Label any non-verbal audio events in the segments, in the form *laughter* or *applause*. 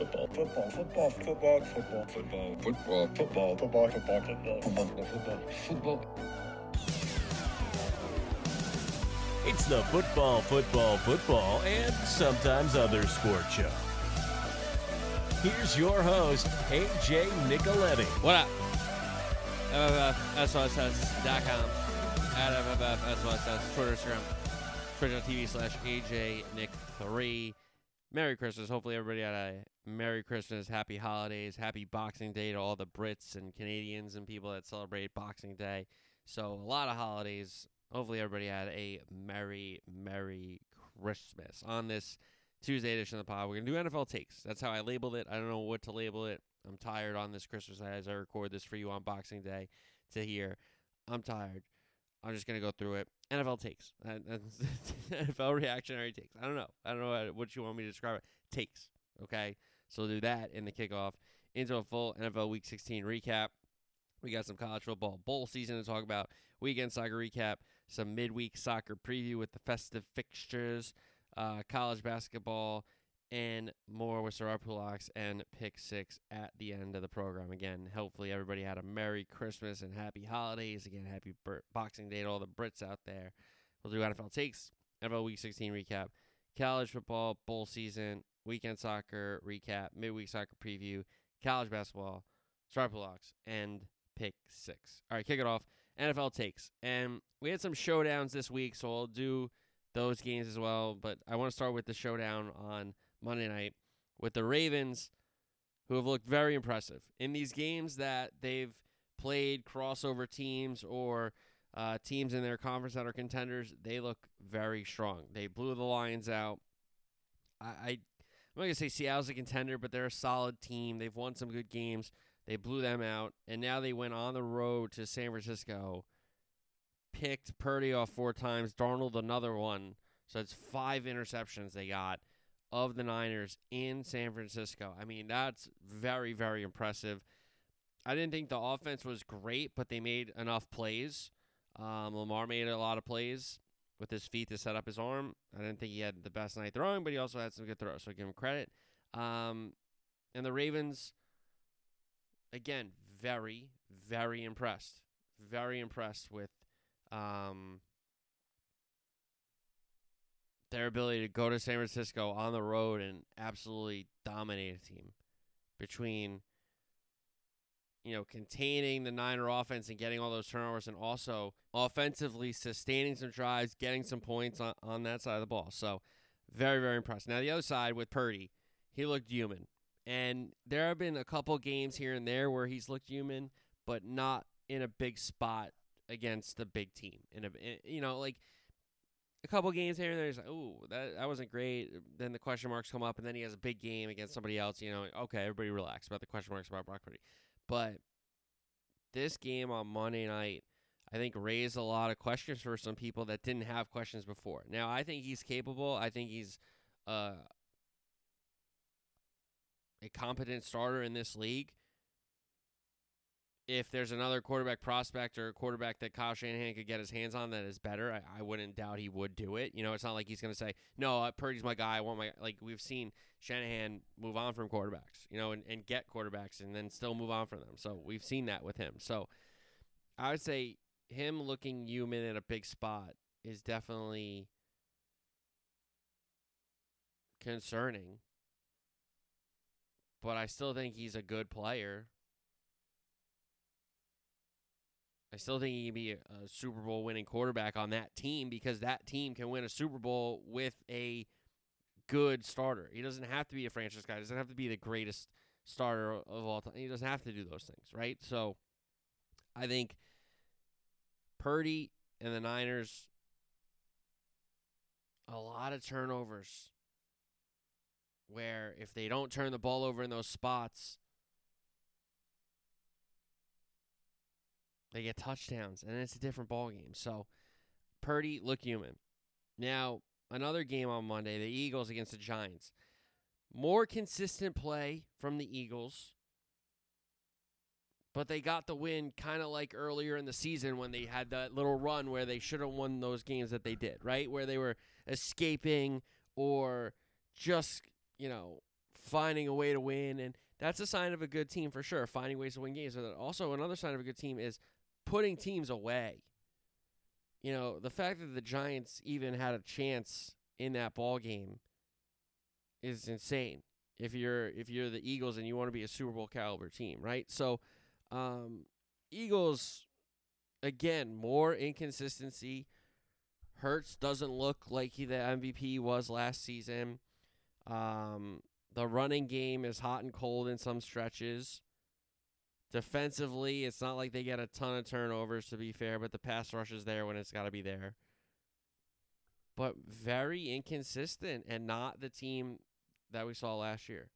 football, football, football, football, football, football, football, football, football, football, football, football, football, football. It's the football, football, football, and sometimes other sport show. Here's your host, AJ Nicoletti. What up? FFFSOSS.com. At FFFSOSS. Twitter, Instagram. Twitch.tv slash AJ Nick 3 Merry Christmas. Hopefully, everybody had a Merry Christmas, Happy Holidays, Happy Boxing Day to all the Brits and Canadians and people that celebrate Boxing Day. So, a lot of holidays. Hopefully, everybody had a Merry, Merry Christmas. On this Tuesday edition of the pod, we're going to do NFL takes. That's how I labeled it. I don't know what to label it. I'm tired on this Christmas as I record this for you on Boxing Day to hear. I'm tired. I'm just gonna go through it. NFL takes. *laughs* NFL reactionary takes. I don't know. I don't know what you want me to describe it. Takes. Okay. So we'll do that in the kickoff into a full NFL Week 16 recap. We got some college football bowl season to talk about. Weekend soccer recap. Some midweek soccer preview with the festive fixtures. Uh, college basketball and more with Survivor Pool Locks and Pick Six at the end of the program. Again, hopefully everybody had a Merry Christmas and Happy Holidays. Again, Happy Boxing Day to all the Brits out there. We'll do NFL takes, NFL Week 16 recap, college football bowl season, weekend soccer recap, midweek soccer preview, college basketball, Survivor Pool Locks, and Pick Six. All right, kick it off. NFL takes, and we had some showdowns this week, so I'll do those games as well. But I want to start with the showdown on Monday night with the Ravens, who have looked very impressive in these games that they've played crossover teams or uh, teams in their conference that are contenders. They look very strong. They blew the Lions out. I, I I'm not gonna say Seattle's a contender, but they're a solid team. They've won some good games. They blew them out, and now they went on the road to San Francisco. Picked Purdy off four times, Darnold another one. So it's five interceptions they got of the Niners in San Francisco. I mean, that's very, very impressive. I didn't think the offense was great, but they made enough plays. Um, Lamar made a lot of plays with his feet to set up his arm. I didn't think he had the best night throwing, but he also had some good throws, so give him credit. Um, and the Ravens, again, very, very impressed. Very impressed with um, their ability to go to San Francisco on the road and absolutely dominate a team between you know containing the Niner offense and getting all those turnovers and also offensively sustaining some drives, getting some points on, on that side of the ball. So very very impressed. Now the other side with Purdy, he looked human. And there have been a couple games here and there where he's looked human, but not in a big spot against a big team. In a you know like a couple games here and there, he's like, "Ooh, that that wasn't great." Then the question marks come up, and then he has a big game against somebody else. You know, okay, everybody relax about the question marks about Brock Purdy. But this game on Monday night, I think raised a lot of questions for some people that didn't have questions before. Now, I think he's capable. I think he's uh, a competent starter in this league if there's another quarterback prospect or a quarterback that Kyle Shanahan could get his hands on that is better, I, I wouldn't doubt he would do it. You know, it's not like he's going to say, no, uh, Purdy's my guy. I want my, like we've seen Shanahan move on from quarterbacks, you know, and, and get quarterbacks and then still move on from them. So we've seen that with him. So I would say him looking human in a big spot is definitely concerning. But I still think he's a good player. I still think he can be a, Super Bowl winning quarterback on that team because that team can win a Super Bowl with a good starter. He doesn't have to be a franchise guy. He doesn't have to be the greatest starter of all time. He doesn't have to do those things, right? So I think Purdy and the Niners, a lot of turnovers where if they don't turn the ball over in those spots, They get touchdowns, and it's a different ball game. So Purdy look human. Now another game on Monday: the Eagles against the Giants. More consistent play from the Eagles, but they got the win kind of like earlier in the season when they had that little run where they should have won those games that they did, right? Where they were escaping or just, you know, finding a way to win, and that's a sign of a good team for sure. Finding ways to win games. But also, another sign of a good team is putting teams away. You know, the fact that the Giants even had a chance in that ball game is insane. If you're if you're the Eagles and you want to be a Super Bowl caliber team, right? So, um, Eagles again more inconsistency. Hurts doesn't look like he the MVP was last season. Um, the running game is hot and cold in some stretches. Defensively, it's not like they get a ton of turnovers to be fair, but the pass rush is there when it's got to be there. But very inconsistent and not the team that we saw last year.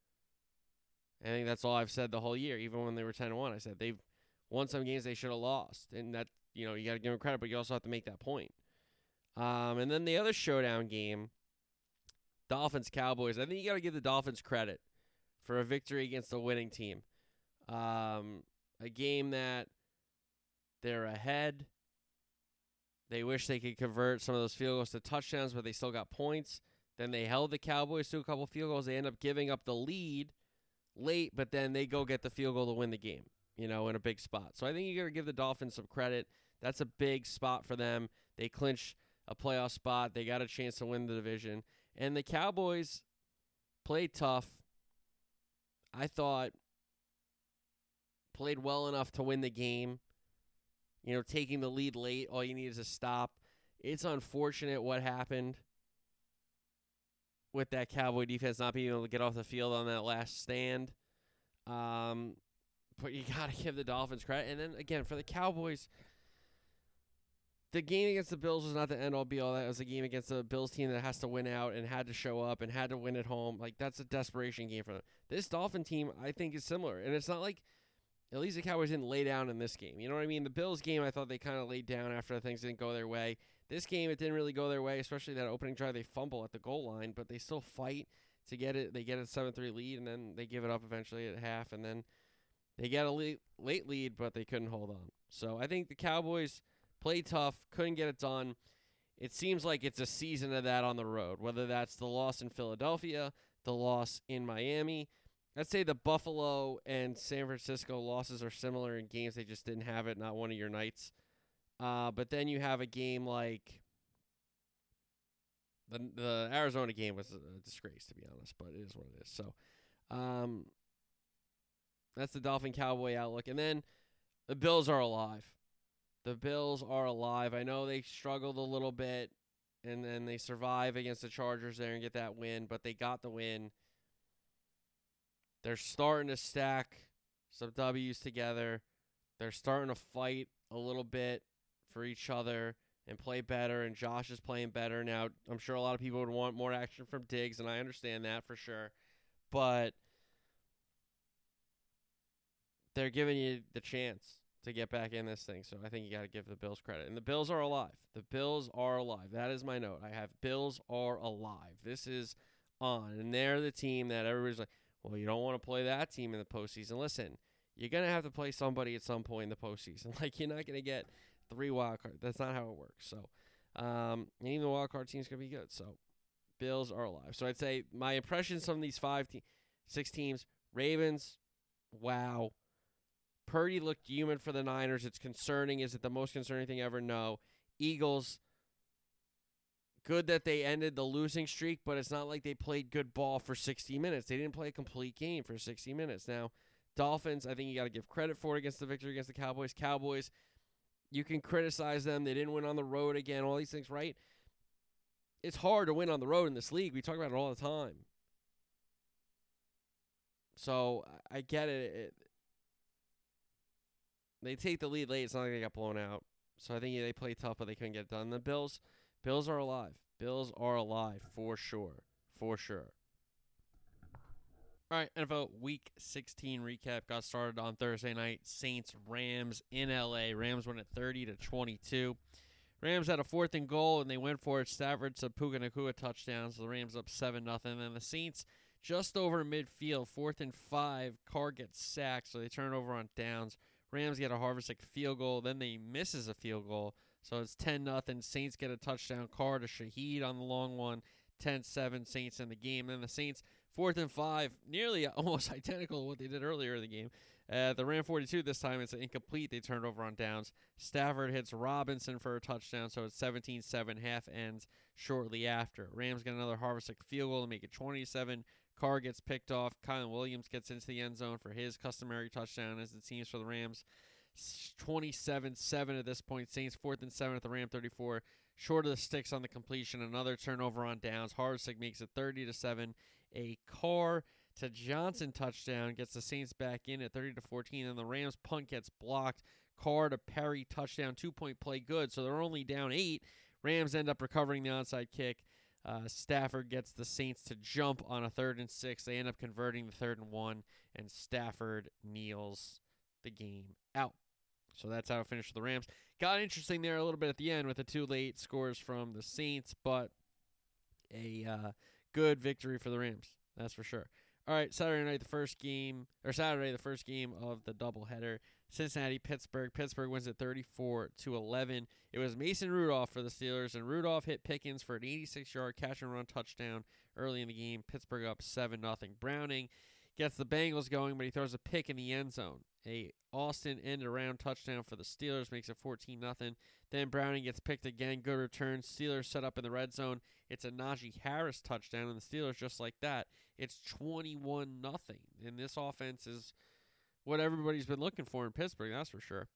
I think that's all I've said the whole year. Even when they were 10 1, I said they've won some games they should have lost. And that, you know, you got to give them credit, but you also have to make that point. Um, and then the other showdown game, Dolphins Cowboys. I think you got to give the Dolphins credit for a victory against a winning team. Um, a game that they're ahead. They wish they could convert some of those field goals to touchdowns, but they still got points. Then they held the Cowboys to a couple field goals. They end up giving up the lead late, but then they go get the field goal to win the game, you know, in a big spot. So I think you got to give the Dolphins some credit. That's a big spot for them. They clinch a playoff spot. They got a chance to win the division. And the Cowboys played tough. I thought played well enough to win the game. You know, taking the lead late, all you need is a stop. It's unfortunate what happened with that Cowboy defense not being able to get off the field on that last stand. Um, but you *laughs* got to give the Dolphins credit. And then again, for the Cowboys, the game against the Bills was not the end all be all. That was a game against the Bills team that has to win out and had to show up and had to win at home. Like that's a desperation game for them. This Dolphin team, I think, is similar, and it's not like at least the Cowboys didn't lay down in this game. You know what I mean? The Bills game, I thought they kind of laid down after things didn't go their way. This game, it didn't really go their way, especially that opening drive. They fumble at the goal line, but they still fight to get it. They get a seven three lead, and then they give it up eventually at half, and then they get a late, late lead, but they couldn't hold on. So I think the Cowboys played tough, couldn't get it done. It seems like it's a season of that on the road, whether that's the loss in Philadelphia, the loss in Miami. I'd say the Buffalo and San Francisco losses are similar in games they just didn't have it, not one of your nights. Uh, but then you have a game like the the Arizona game was a disgrace to be honest, but it is what it is. So, um, that's the Dolphin Cowboy outlook, and then the Bills are alive. The Bills are alive. I know they struggled a little bit, and then they survive against the Chargers there and get that win, but they got the win. They're starting to stack some W's together. They're starting to fight a little bit for each other and play better, and Josh is playing better. Now, I'm sure a lot of people would want more action from Diggs, and I understand that for sure. But they're giving you the chance to get back in this thing. So I think you got to give the Bills credit. And the Bills are alive. The Bills are alive. That is my note. I have Bills are alive. This is on. And they're the team that everybody's like, well, you don't want to play that team in the postseason. Listen, you're to have to play somebody at some point in the postseason. *laughs* Like, you're not to get three wild cards. That's not how it works. So, um, and even the wild card team's to be good. So, Bills are alive. So I'd say my impressions from these five, te- six teams Ravens, wow. Purdy looked human for the Niners. It's concerning. Is it the most concerning thing ever? No. Eagles, good that they ended the losing streak, but it's not like they played good ball for 60 minutes. They didn't play a complete game for 60 minutes. Now, Dolphins, I think you got to give credit for it against the victory against the Cowboys. Cowboys, you can criticize them. They didn't win on the road again, all these things, right? It's hard to win on the road in this league. We talk about it all the time. So I get it. it they take the lead late. It's not like they got blown out. So I think they play tough, but they couldn't get done. The Bills, Bills are alive. Bills are alive for sure, for sure. All right, NFL Week 16 recap got started on Thursday night. Saints Rams in LA. Rams went at 30 to 22. Rams had a fourth and goal, and they went for it. Stafford to Puka Nacua touchdown, so the Rams up 7 nothing. Then the Saints just over midfield, fourth and five. Carr gets sacked, so they turn over on downs. Rams get a Havrisik field goal, then they misses a field goal. So it's 10 nothing. Saints get a touchdown. Carr to Shaheed on the long one. 10-7 Saints in the game. Then the Saints Fourth and five, nearly *laughs* almost identical to what they did earlier in the game. Uh, the Ram 42 this time it's incomplete. They turned over on downs. Stafford hits Robinson for a touchdown, so it's 17-7. Half ends shortly after. Rams get another Havrisik field goal to make it 27. Carr gets picked off. Kyren Williams gets into the end zone for his customary touchdown, as it seems for the Rams. 27-7 at this point. Saints fourth and seven at the Ram 34. Short of the sticks on the completion. Another turnover on downs. Havrisik makes it 30 to seven. A Carr to Johnson touchdown gets the Saints back in at 30 to 14, and the Rams punt gets blocked. Carr to Perry touchdown, two point play good, so they're only down eight. Rams end up recovering the onside kick. Uh, Stafford gets the Saints to jump on a third and six. They end up converting the third and one, and Stafford kneels the game out. So that's how it finished for the Rams. Got interesting there a little bit at the end with the two late scores from the Saints, but a uh, good victory for the Rams. That's for sure. All right, Saturday night, the first game, or Saturday, the first game of the doubleheader. Cincinnati, Pittsburgh. Pittsburgh wins at 34 to 11. It was Mason Rudolph for the Steelers, and Rudolph hit Pickens for an 86-yard catch and run touchdown early in the game. Pittsburgh up 7 0. Browning gets the Bengals going, but he throws a pick in the end zone. A Austin end around touchdown for the Steelers makes it 14 0. Then Browning gets picked again. Good return. Steelers set up in the red zone. It's a Najee Harris touchdown, and the Steelers just like that. It's 21 0. And this offense is what everybody's been looking for in Pittsburgh, that's for sure.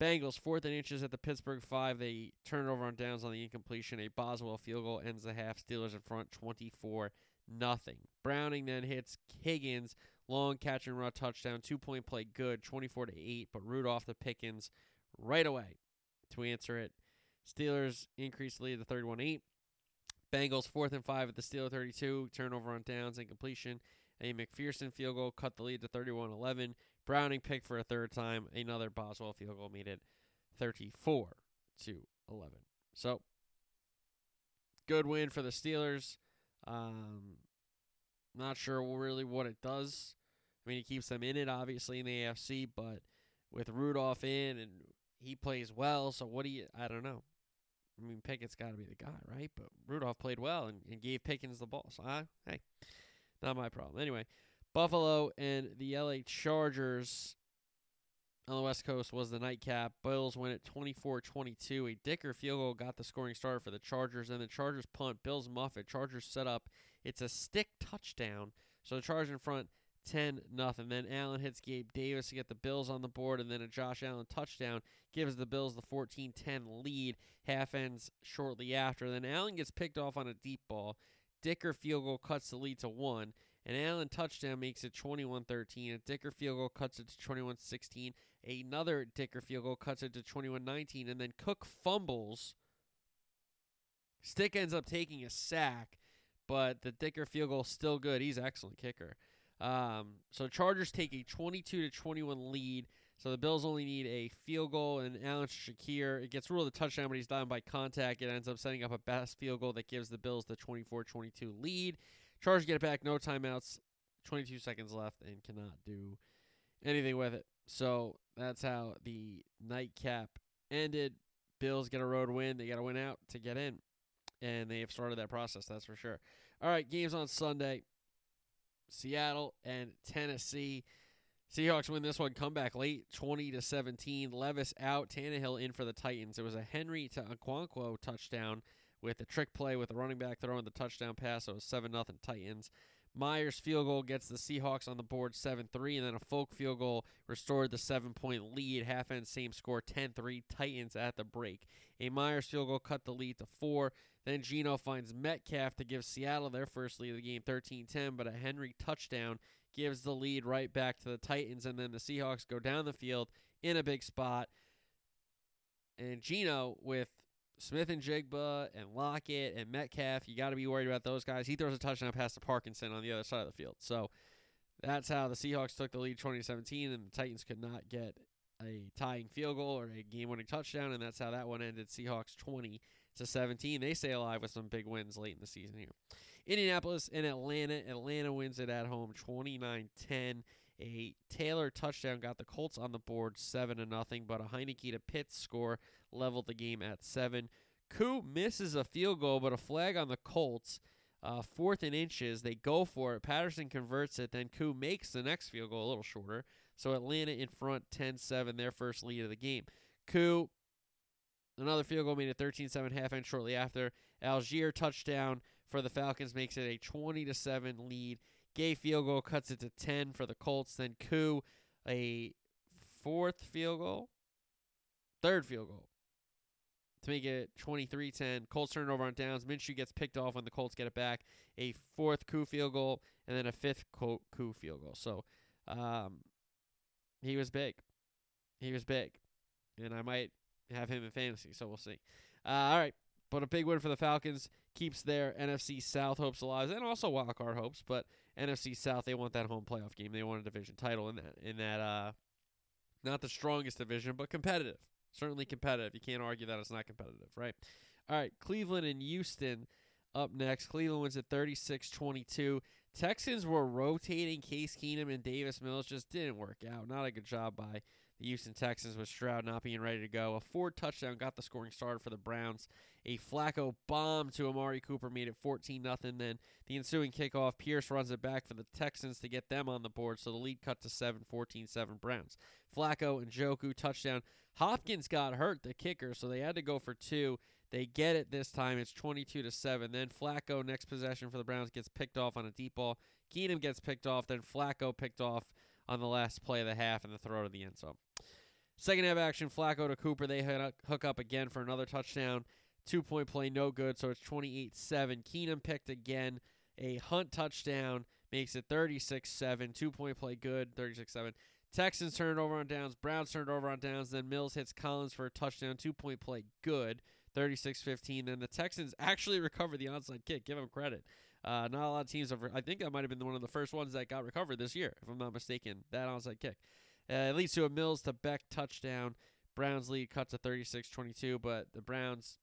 Bengals, fourth and inches at the Pittsburgh five. They turn it over on downs on the incompletion. A Boswell field goal ends the half. Steelers in front 24 nothing. Browning then hits Higgins Long catch and run touchdown, two point play, good, 24 to 8, but Rudolph the Pickens right away to answer it. Steelers increase the lead to 31 8. Bengals fourth and five at the Steeler 32, turnover on downs and completion. A McPherson field goal cut the lead to 31 11. Browning picked for a third time. Another Boswell field goal made it 34 to 11. So, good win for the Steelers. Um, not sure really what it does. I mean, he keeps them in it, obviously, in the AFC, but with Rudolph in and he plays well, so what do you, I don't know. I mean, Pickett's got to be the guy, right? But Rudolph played well and, and gave Pickens the ball. So, I, hey, not my problem. Anyway, Buffalo and the LA Chargers on the West Coast was the nightcap. Bills win at 24 22. A Dicker field goal got the scoring start for the Chargers. And the Chargers punt. Bills muff it. Chargers set up. It's a stick touchdown. So the Chargers in front 10 nothing. Then Allen hits Gabe Davis to get the Bills on the board, and then a Josh Allen touchdown gives the Bills the 14 10 lead. Half ends shortly after. Then Allen gets picked off on a deep ball. Dicker field goal cuts the lead to one. An Allen touchdown makes it 21 13. A Dicker field goal cuts it to 21 16. Another Dicker field goal cuts it to 21 19. And then Cook fumbles. Stick ends up taking a sack, but the Dicker field goal still good. He's excellent kicker. Um, so Chargers take a 22 to 21 lead. So the Bills only need a field goal and Allen Shakir. It gets ruled a touchdown, but he's down by contact. It ends up setting up a Bass field goal that gives the Bills the 24-22 lead. Chargers get it back, no timeouts, 22 seconds left, and cannot do anything with it. So that's how the nightcap ended. Bills get a road win. They got to win out to get in, and they have started that process. That's for sure. All right, games on Sunday. Seattle and Tennessee. Seahawks win this one, come back late, 20 to 17. Levis out, Tannehill in for the Titans. It was a Henry to Okonkwo touchdown with a trick play with the running back throwing the touchdown pass. So it was 7 0 Titans. Myers field goal gets the Seahawks on the board 7 3, and then a Folk field goal restored the seven point lead. Half end, same score 10 3. Titans at the break. A Myers field goal cut the lead to 4. Then Geno finds Metcalf to give Seattle their first lead of the game 13 10, but a Henry touchdown gives the lead right back to the Titans, and then the Seahawks go down the field in a big spot. And Geno with Smith-Njigba and Lockett and Metcalf, you got to be worried about those guys. He throws a touchdown pass to Parkinson on the other side of the field. So that's how the Seahawks took the lead 2017, and the Titans could not get a tying field goal or a game-winning touchdown, and that's how that one ended. Seahawks 20 to 17. They stay alive with some big wins late in the season here. Indianapolis and Atlanta. Atlanta wins it at home 29-10. A Taylor touchdown got the Colts on the board 7 to nothing, but a Heinicke to Pitts score leveled the game at 7. Koo misses a field goal, but a flag on the Colts. Uh, fourth and inches, they go for it. Patterson converts it. Then Koo makes the next field goal a little shorter. So Atlanta in front 10 7, their first lead of the game. Koo, another field goal made it 13 7 half end shortly after. Allgeier touchdown for the Falcons makes it a 20 to 7 lead. Gay field goal cuts it to 10 for the Colts. Then Koo, a fourth field goal, third field goal to make it 23-10. Colts turn it over on downs. Minshew gets picked off when the Colts get it back. A fourth Koo field goal and then a fifth Koo field goal. So um, he was big. He was big. And I might have him in fantasy, so we'll see. Uh, all right. But a big win for the Falcons keeps their NFC South hopes alive and also wild card hopes. But NFC South, they want that home playoff game. They want a division title in that in that uh not the strongest division, but competitive. Certainly competitive. You can't argue that it's not competitive, right? All right, Cleveland and Houston up next. Cleveland wins at 36-22. Texans were rotating Case Keenum and Davis Mills. Just didn't work out. Not a good job by the Houston Texans with Stroud not being ready to go. A Ford touchdown got the scoring started for the Browns. A Flacco bomb to Amari Cooper made it 14 nothing. Then the ensuing kickoff, Pierce runs it back for the Texans to get them on the board. So the lead cut to 7, 14 7 Browns. Flacco and Njoku touchdown. Hopkins got hurt, the kicker, so they had to go for two. They get it this time. It's 22 to 7. Then Flacco, next possession for the Browns, gets picked off on a deep ball. Keenum gets picked off. Then Flacco picked off on the last play of the half and the throw to the end zone. Second half action, Flacco to Cooper. They hook up again for another touchdown. Two point play, no good, so it's 28 7. Keenum picked again. A Hunt touchdown makes it 36 7. Two point play, good, 36 7. Texans turn it over on downs. Browns turn it over on downs. Then Mills hits Collins for a touchdown. Two point play, good, 36 15. Then the Texans actually *laughs* recover the onside kick. Give them credit. Uh, not a lot of teams have. I think that might have been one of the first ones that got recovered this year, if I'm not mistaken. That onside kick. Uh, it leads to a Mills to Beck touchdown. Browns lead cut to 36-22, but the Browns,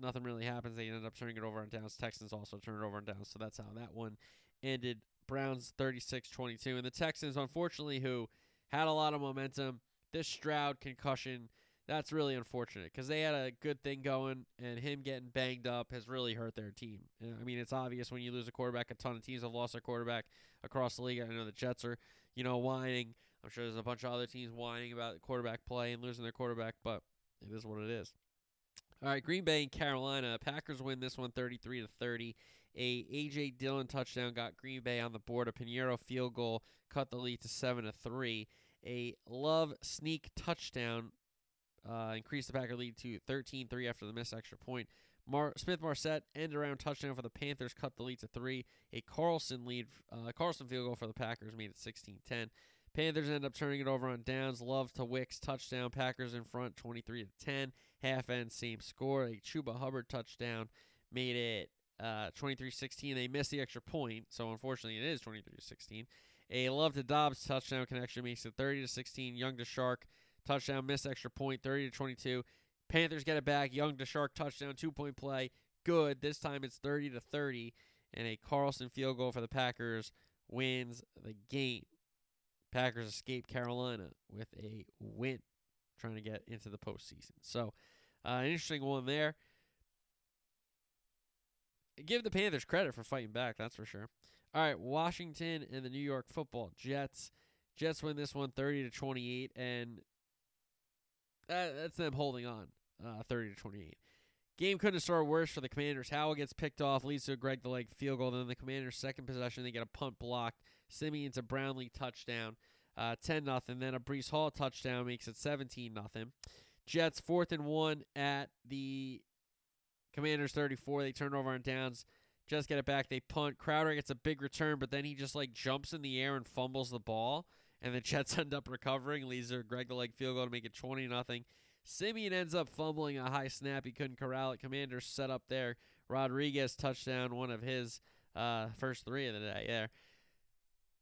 nothing really happens. They ended up turning it over on downs. Texans also turned it over on downs, so that's how that one ended. Browns 36-22, and the Texans, unfortunately, who had a lot of momentum, this Stroud concussion, that's really unfortunate because they had a good thing going, and him getting banged up has really hurt their team. I mean, it's obvious when you lose a quarterback. A ton of teams have lost their quarterback across the league. I know the Jets are, you know, whining I'm sure there's a bunch of other teams whining about quarterback play and losing their quarterback, but it is what it is. All right, Green Bay and Carolina. Packers win this one 33 to 30. A AJ Dillon touchdown got Green Bay on the board. A Piñeiro field goal cut the lead to 7 to 3. A Love sneak touchdown uh, increased the Packer lead to 13-3 after the missed extra point. Mar- Smith-Marsette end around touchdown for the Panthers cut the lead to 3. A Carlson lead uh, Carlson field goal for the Packers made it 16-10. Panthers end up turning it over on downs. Love to Wicks touchdown. Packers in front 23 to 10. Half end same score. A Chuba Hubbard touchdown made it uh, 23-16. They missed the extra point, so unfortunately it is 23-16. A Love to Doubs touchdown connection makes it 30 to 16. Young to Chark touchdown missed extra point 30 to 22. Panthers get it back. Young to Chark touchdown two point play. Good. This time it's 30 to 30 and a Carlson field goal for the Packers wins the game. Packers escape Carolina with a win, trying to get into the postseason. So, uh, an interesting one there. Give the Panthers credit for fighting back, that's for sure. All right, Washington and the New York Football Jets. Jets win this one 30 to 28, and that, that's them holding on uh, 30 to 28. Game couldn't start worse for the Commanders. Howell gets picked off, leads to a Greg the leg field goal. Then the Commanders' second possession, they get a punt blocked. Siemian's a Brownlee touchdown, uh, 10 nothing. Then a Breece Hall touchdown makes it 17 nothing. Jets fourth and one at the Commanders 34. They turn over on downs. Just get it back. They punt. Crowder gets a big return, but then he just like jumps in the air and fumbles the ball. And the Jets *laughs* end up recovering. Leads their Greg the leg field goal to make it 20 nothing. Siemian ends up fumbling a high snap. He couldn't corral it. Commanders set up there. Rodriguez touchdown, one of his uh, first three of the day there.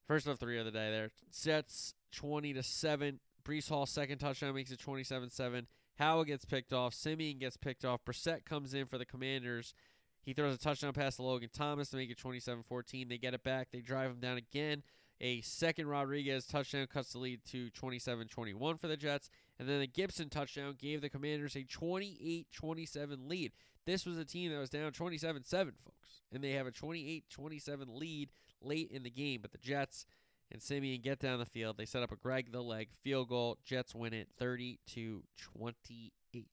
First of three of the day there. Sets 20 to 7. Breece Hall second touchdown makes it 27-7. Howell gets picked off. Siemian gets picked off. Brissett comes in for the Commanders. He throws a touchdown pass to Logan Thomas to make it 27-14. They get it back. They drive him down again. A second Rodriguez touchdown cuts the lead to 27 21 for the Jets. And then the Gibson touchdown gave the Commanders a 28 27 lead. This was a team that was down 27 7, folks. And they have a 28 27 lead late in the game. But the Jets and Siemian get down the field. They set up a Greg the leg field goal. Jets win it 30 to 28.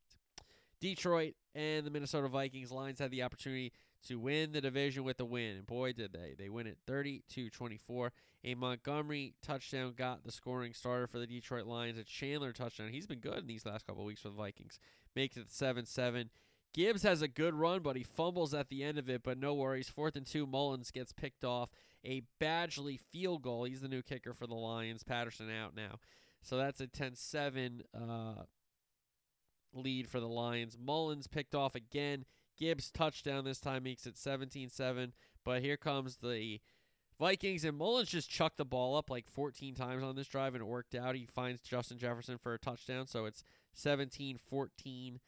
Detroit and the Minnesota Vikings Lions had the opportunity to win the division with a win, and boy did they. They win it 30 to 24. A Montgomery touchdown got the scoring starter for the Detroit Lions. A Chandler touchdown. He's been good in these last couple weeks for the Vikings. Makes it 7-7. Gibbs has a good run, but he fumbles at the end of it, but no worries. Fourth and two, Mullens gets picked off. A Badgley field goal. He's the new kicker for the Lions. Patterson out now. So that's a 10 7 uh, lead for the Lions. Mullens picked off again. Gibbs touchdown this time makes it 17-7. But here comes the Vikings and Mullens just chucked the ball up like 14 times on this drive and it worked out. He finds Justin Jefferson for a touchdown, so it's 17-14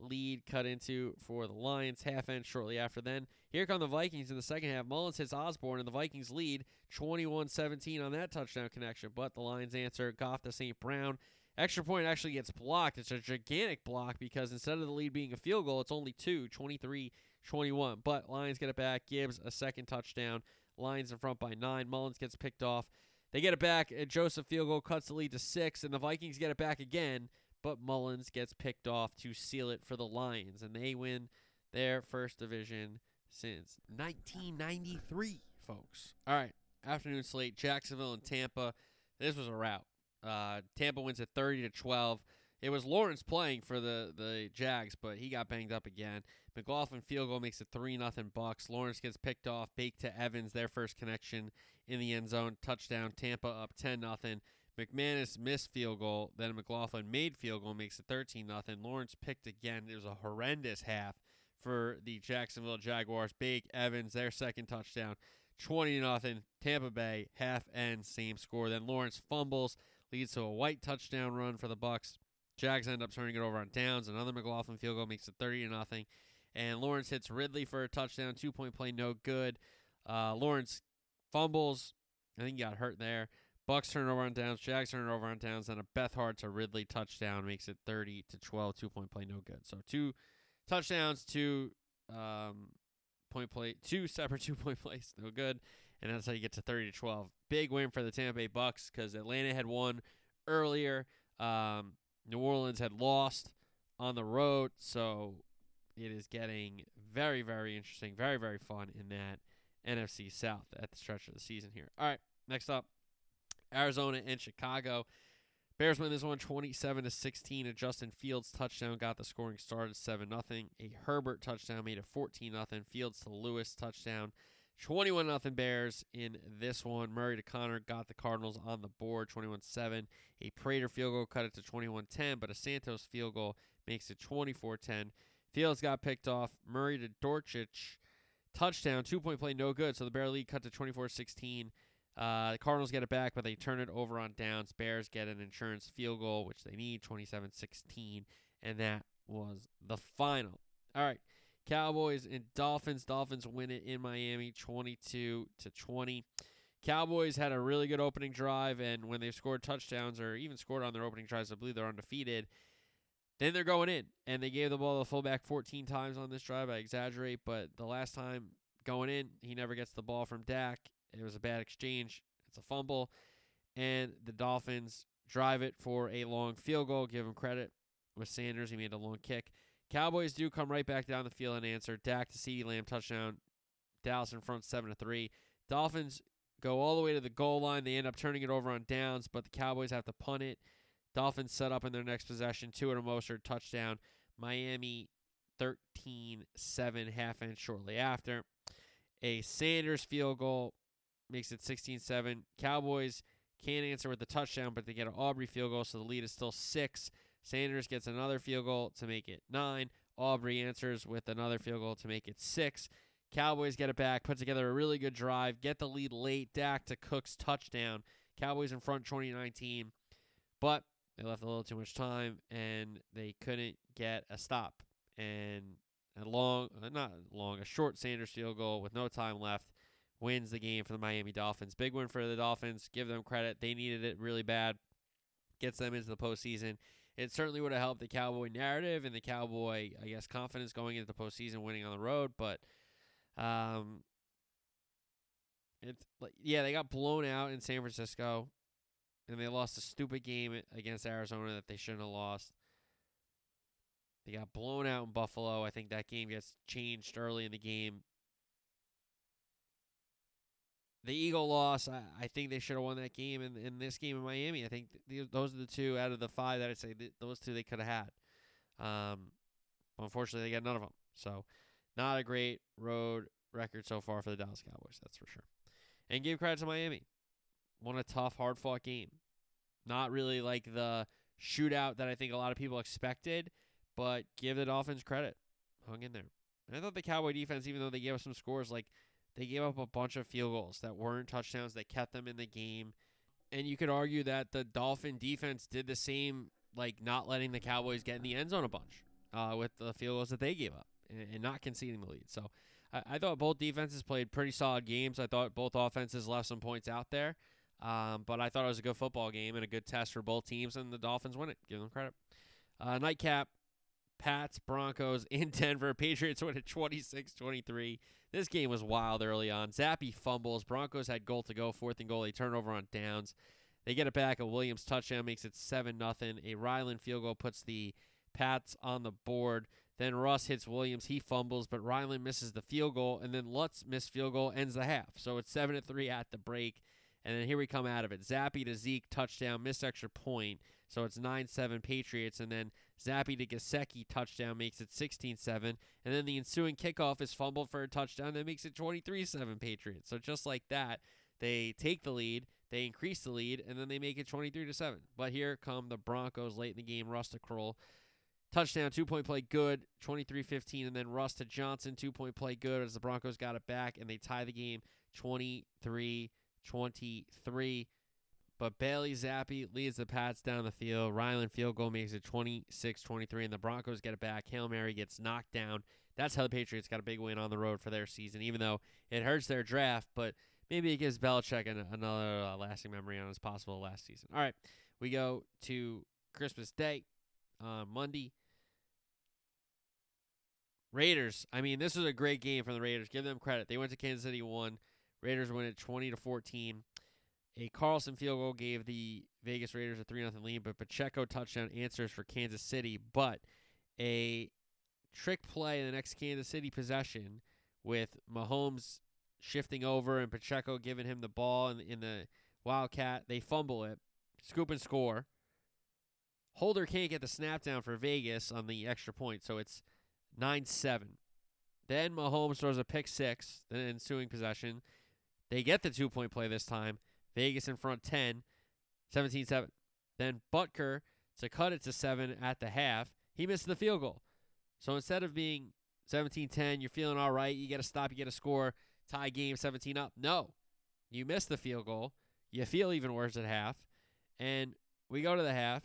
lead cut into for the Lions. Half end shortly after then. Here come the Vikings in the second half. Mullens hits Osborne and the Vikings lead 21-17 on that touchdown connection. But the Lions answer Goff to St. Brown. Extra point actually gets blocked. It's a gigantic block because instead of the lead being a field goal, it's only two, 23 21. But Lions get it back. Gibbs a second touchdown. Lions in front by nine. Mullens gets picked off. They get it back. And Joseph field goal cuts the lead to six. And the Vikings get it back again. But Mullens gets picked off to seal it for the Lions. And they win their first division since 1993, folks. All right. Afternoon slate Jacksonville and Tampa. This was a rout. Uh, Tampa wins at 30 to 12. It was Lawrence playing for the, the Jags, but he got banged up again. McLaughlin field goal makes it 3 nothing Bucks. Lawrence gets picked off, Baker to Evans, their first connection in the end zone. Touchdown, Tampa up 10 nothing. McManus missed field goal, then McLaughlin made field goal, makes it 13 nothing. Lawrence picked again. It was a horrendous half for the Jacksonville Jaguars. Bake Evans, their second touchdown, 20 nothing. Tampa Bay half end same score. Then Lawrence fumbles leads to a White touchdown run for the Bucks. Jags end up turning it over on downs. Another McLaughlin field goal makes it 30 to nothing. And Lawrence hits Ridley for a touchdown. Two point play, no good. Uh, Lawrence fumbles. I think he got hurt there. Bucks turn over on downs. Jags turn over on downs. And a Beathard to Ridley touchdown makes it 30 to 12. Two point play, no good. So two touchdowns, two um, point play, two separate *laughs* two point plays, no good and that's how you get to 30 to 12. Big win for the Tampa Bay Bucks because Atlanta had won earlier. Um, New Orleans had lost on the road, so it is getting very, very interesting, very, very fun in that NFC South at the stretch of the season here. All right, next up, Arizona and Chicago. Bears win this one 27 to 16. A Justin Fields touchdown got the scoring started 7 0. A Herbert touchdown made it 14 0. Fields to Lewis touchdown 21 nothing Bears in this one. Murray to Conner got the Cardinals on the board 21-7. A Prater field goal cut it to 21-10, but a Santos field goal makes it 24-10. Fields got picked off. Murray to Dotchinch touchdown, two-point play no good, so the Bear lead cut to 24-16. Uh, the Cardinals get it back, but they turn it over on downs. Bears get an insurance field goal, which they need 27-16, and that was the final. All right. Cowboys and Dolphins. Dolphins win it in Miami 22 to 20. Cowboys had a really good opening drive, and when they've scored touchdowns or even scored on their opening drives, I believe they're undefeated. Then they're going in, and they gave the ball to the fullback 14 times on this drive. I exaggerate, but the last time going in, he never gets the ball from Dak. It was a bad exchange. It's a fumble, and the Dolphins drive it for a long field goal. Give him credit with Sanders. He made a long kick. Cowboys do come right back down the field and answer. Dak to CeeDee Lamb touchdown. Dallas in front seven to three. Dolphins go all the way to the goal line. They end up turning it over on downs, but the Cowboys have to punt it. Dolphins set up in their next possession. Two and a Mostert touchdown. Miami 13 7 half end shortly after. A Sanders field goal makes it 16 7. Cowboys can't answer with the touchdown, but they get an Aubrey field goal, so the lead is still six. Sanders gets another field goal to make it nine. Aubrey answers with another field goal to make it six. Cowboys get it back, put together a really good drive, get the lead late. Dak to Cooks touchdown. Cowboys in front 2019, but they left a little too much time and they couldn't get a stop. And a long, uh, not long, a short Sanders field goal with no time left wins the game for the Miami Dolphins. Big win for the Dolphins. Give them credit. They needed it really bad. Gets them into the postseason. It certainly would have helped the Cowboy narrative and the Cowboy, I guess, confidence going into the postseason, winning on the road. But, um, it's like yeah, they got blown out in San Francisco, and they lost a stupid game against Arizona that they shouldn't have lost. They got blown out in Buffalo. I think that game gets changed early in the game. The Eagle loss, I, I think they should have won that game. In, in this game in Miami, I think th- those are the two out of the five that I'd say th- those two they could have had. Um, unfortunately, they got none of them. So, not a great road record so far for the Dallas Cowboys, that's for sure. And give credit to Miami. Won a tough, hard fought game. Not really like the shootout that I think a lot of people expected, but give the Dolphins credit. Hung in there. And I thought the Cowboy defense, even though they gave us some scores, like they gave up a bunch of field goals that weren't touchdowns. They kept them in the game. And you could argue that the Dolphin defense did the same, like not letting the Cowboys get in the end zone a bunch uh, with the field goals that they gave up and, and not conceding the lead. So I, I, thought both defenses played pretty solid games. I thought both offenses left some points out there. Um, but I thought it was a good football game and a good test for both teams, and the Dolphins win it. Give them credit. Uh, nightcap Pats, Broncos in Denver. Patriots win at 26 23. This game was wild early on. Zappe fumbles. Broncos had goal to go, fourth and goal. They turn over on downs. They get it back. A Williams touchdown makes it 7 0. A Ryland field goal puts the Pats on the board. Then Russ hits Williams. He fumbles, but Ryland misses the field goal. And then Lutz missed field goal ends the half. So it's 7 3 at the break. And then here we come out of it. Zappe to Zeke, touchdown, missed extra point. So it's 9 7 Patriots. And then Zappe to Gesicki, touchdown, makes it 16 7. And then the ensuing kickoff is fumbled for a touchdown that makes it 23 7 Patriots. So just like that, they take the lead, they increase the lead, and then they make it 23 to 7. But here come the Broncos late in the game. Russ to Krull. Touchdown, two point play, good, 23 15. And then Russ to Johnson, two point play, good, as the Broncos got it back and they tie the game 23 23. But Bailey Zappe leads the Pats down the field. Ryland field goal makes it 26 23, and the Broncos get it back. Hail Mary gets knocked down. That's how the Patriots got a big win on the road for their season, even though it hurts their draft. But maybe it gives Belichick an, another uh, lasting memory on his possible last season. All right, we go to Christmas Day on Monday. Raiders. I mean, this was a great game from the Raiders. Give them credit. They went to Kansas City, won. Raiders win it 20 to 14. A Carlson field goal gave the Vegas Raiders a 3 0 lead, but Pacheco touchdown answers for Kansas City. But a trick play in the next Kansas City possession with Mahomes shifting over and Pacheco giving him the ball in, in the Wildcat. They fumble it, scoop and score. Holder can't get the snap down for Vegas on the extra point, so it's 9 7. Then Mahomes throws a pick six, the ensuing possession. They get the two point play this time. Vegas in front 10, 17 7. Then Butker to cut it to 7 at the half. He missed the field goal. So instead of being 17 10, you're feeling all right, you get a stop, you get a score, tie game 17 up. No, you missed the field goal. You feel even worse at half. And we go to the half.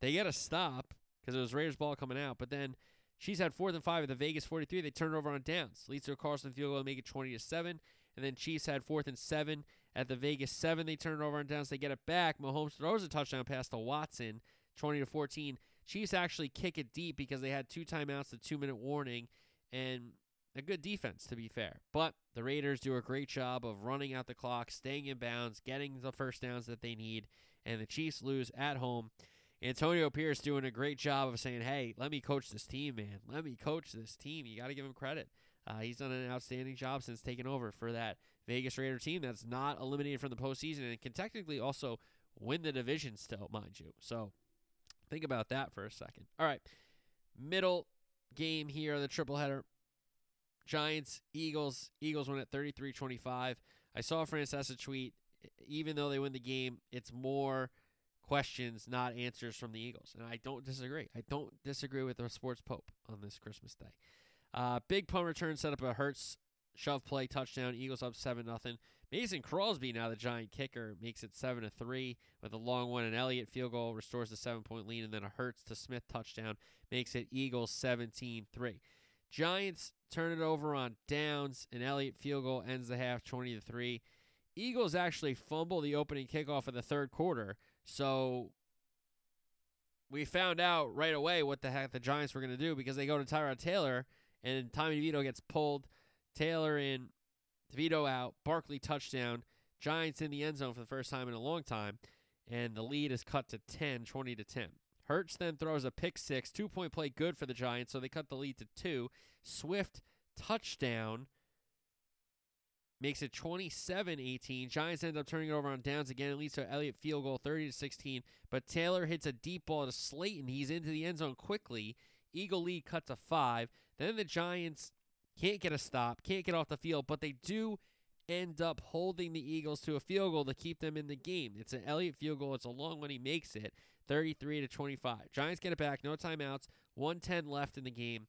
They get a stop because it was Raiders ball coming out. But then Chiefs had fourth and five at the Vegas 43. They turn it over on downs. Leads to a Carlson field goal to make it 20 to 7. And then Chiefs had fourth and seven at the Vegas seven. They turn it over on downs. They get it back. Mahomes throws a touchdown pass to Watson, 20 to 14. Chiefs actually kick it deep because they had two timeouts, a two minute warning, and a good defense, to be fair. But the Raiders do a great job of running out the clock, staying in bounds, getting the first downs that they need, and the Chiefs lose at home. Antonio Pierce doing a great job of saying, hey, let me coach this team, man. Let me coach this team. You got to give him credit. Uh, he's done an outstanding job since taking over for that Vegas Raider team that's not eliminated from the postseason and can technically also win the division still, mind you. So think about that for a second. All right, middle game here, the triple header. Giants, Eagles. Eagles win at 33 25. I saw Francesa tweet, even though they win the game, it's more questions, not answers from the Eagles. And I don't disagree. I don't disagree with the sports pope on this Christmas day. Uh, big punt return set up a Hurts shove play touchdown. Eagles up seven nothing. Mason Crosby now the giant kicker makes it seven to three with a long one. And Elliott field goal restores the seven point lead, and then a Hurts to Smith touchdown makes it Eagles 17-3. Giants turn it over on downs, and Elliott field goal ends the half 20 to 3. Eagles actually fumble the opening kickoff of the third quarter. So we found out right away what the heck the Giants were going to do because they go to Tyrod Taylor and Tommy DeVito gets pulled. Taylor in, DeVito out, Barkley touchdown. Giants in the end zone for the first time in a long time, and the lead is cut to 10, 20 to 10. Hurts then throws a pick six, two point play good for the Giants, so they cut the lead to two. Swift touchdown makes it 27-18. Giants end up turning it over on downs again. It leads to Elliott field goal 30 to 16, but Taylor hits a deep ball to Slayton. He's into the end zone quickly. Eagle lead cut to 5. Then the Giants can't get a stop, can't get off the field, but they do end up holding the Eagles to a field goal to keep them in the game. It's an Elliott field goal. It's a long one. He makes it 33 to 25. Giants get it back. No timeouts. 110 left in the game.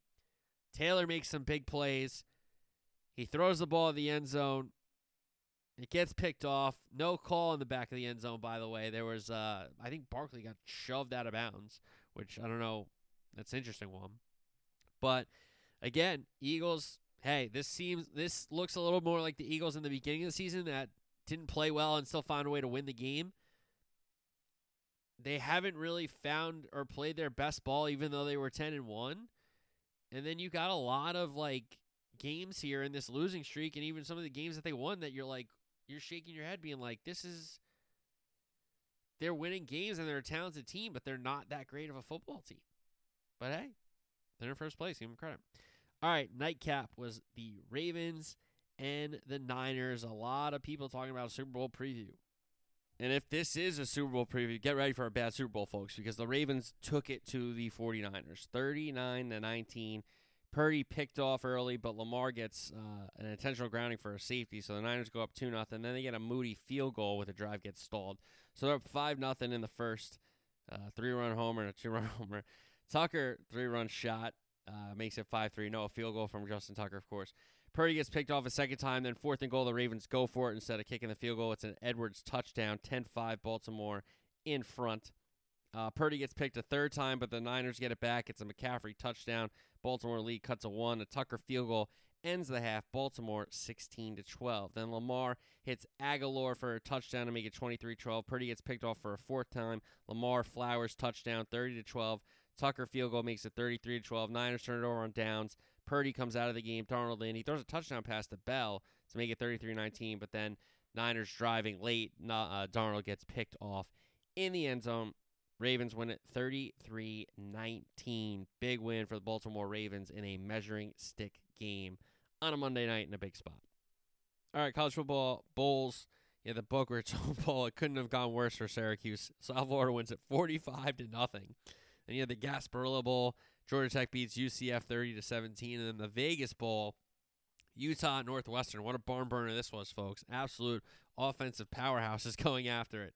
Taylor makes some big plays. He throws the ball in the end zone. It gets picked off. No call in the back of the end zone, by the way. There was, uh, I think Barkley got shoved out of bounds, which I don't know. That's an interesting one. But again, Eagles hey, this seems this looks a little more like the Eagles in the beginning of the season that didn't play well and still found a way to win the game. They haven't really found or played their best ball even though they were 10 and 1. And then you got a lot of like games here in this losing streak and even some of the games that they won that you're like you're shaking your head being like this is they're winning games and they're a talented team but they're not that great of a football team. But hey, they're in first place, give them credit. All right, nightcap was the Ravens and the Niners. A lot of people talking about a Super Bowl preview. And if this is a Super Bowl preview, get ready for a bad Super Bowl, folks, because the Ravens took it to the 49ers 39 to 19. Purdy picked off early, but Lamar gets uh, an intentional grounding for a safety, so the Niners go up 2 0. Then they get a Moody field goal with a drive gets stalled. So they're up 5 0 in the first. Uh, three run homer and a two run *laughs* homer. Tucker, three run shot. Uh, makes it 5 3. No, a field goal from Justin Tucker, of course. Purdy gets picked off a second time, then fourth and goal. The Ravens go for it instead of kicking the field goal. It's an Edwards touchdown, 10 5, Baltimore in front. Uh, Purdy gets picked a third time, but the Niners get it back. It's a McCaffrey touchdown. Baltimore lead cuts a one. A Tucker field goal ends the half. Baltimore 16 to 12. Then Lamar hits Agholor for a touchdown to make it 23-12. Purdy gets picked off for a fourth time. Lamar Flowers touchdown 30 to 12. Tucker field goal makes it 33 to 12. Niners turn it over on downs. Purdy comes out of the game. Darnold in. He throws a touchdown pass to Bell to make it 33 19, but then Niners driving late. Uh, Darnold gets picked off in the end zone. Ravens win it 33 19. Big win for the Baltimore Ravens in a measuring stick game on a Monday night in a big spot. All right, college football bowls. Yeah, the Boca Raton *laughs* Bowl. It couldn't have gone worse for Syracuse. South Florida wins it 45 to nothing. Then you had the Gasparilla Bowl. Georgia Tech beats UCF 30 to 17, and then the Vegas Bowl. Utah Northwestern. What a barn burner this was, folks. Absolute offensive powerhouses *laughs* going after it.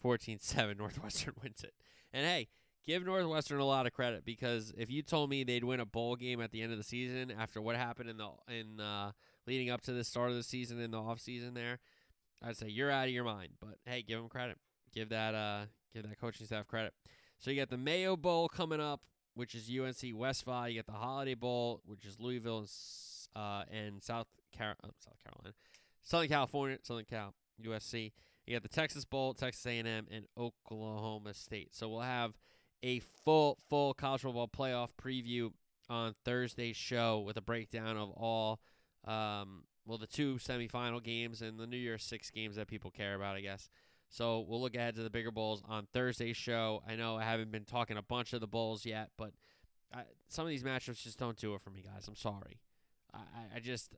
14 7, Northwestern *laughs* wins it. And hey, give Northwestern a lot of credit because if you told me they'd win a bowl game at the end of the season after what happened in the in uh, leading up to the start of the season in the off season there, I'd say you're out of your mind. But hey, give them credit. Give that uh give that coaching staff credit. So you got the Mayo Bowl coming up, which is UNC West Westphal. You got the Holiday Bowl, which is Louisville and, uh, and South Car- oh, South Carolina, Southern California, Southern Cal, USC. You got the Texas Bowl, Texas A&M, and Oklahoma State. So we'll have a full full college football playoff preview on Thursday's show with a breakdown of all um, well the two semifinal games and the New Year's six games that people care about, I guess. So we'll look ahead to the bigger bowls on Thursday's show. I know I haven't been talking a bunch of the bowls yet, but I, some of these matchups just don't do it for me, guys. I'm sorry. I, I just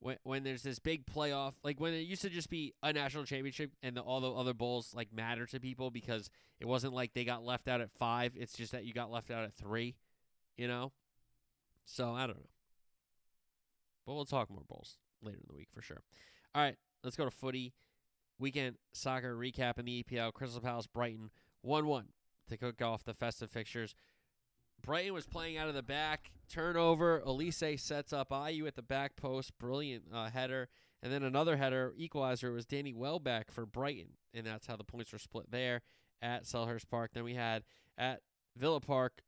when when there's this big playoff, like when it used to just be a national championship and the, all the other bowls like matter to people because it wasn't like they got left out at five. It's just that you got left out at three, you know. So I don't know, but we'll talk more bowls later in the week for sure. All right, let's go to footy weekend soccer recap in the EPL. Crystal Palace Brighton 1 1 to kick off the festive fixtures. Brighton was playing out of the back. Turnover. Olise sets up Ayew at the back post. Brilliant uh, header. And then another header, equalizer, was Danny Welbeck for Brighton. And that's how the points were split there at Selhurst Park. Then we had at Villa Park,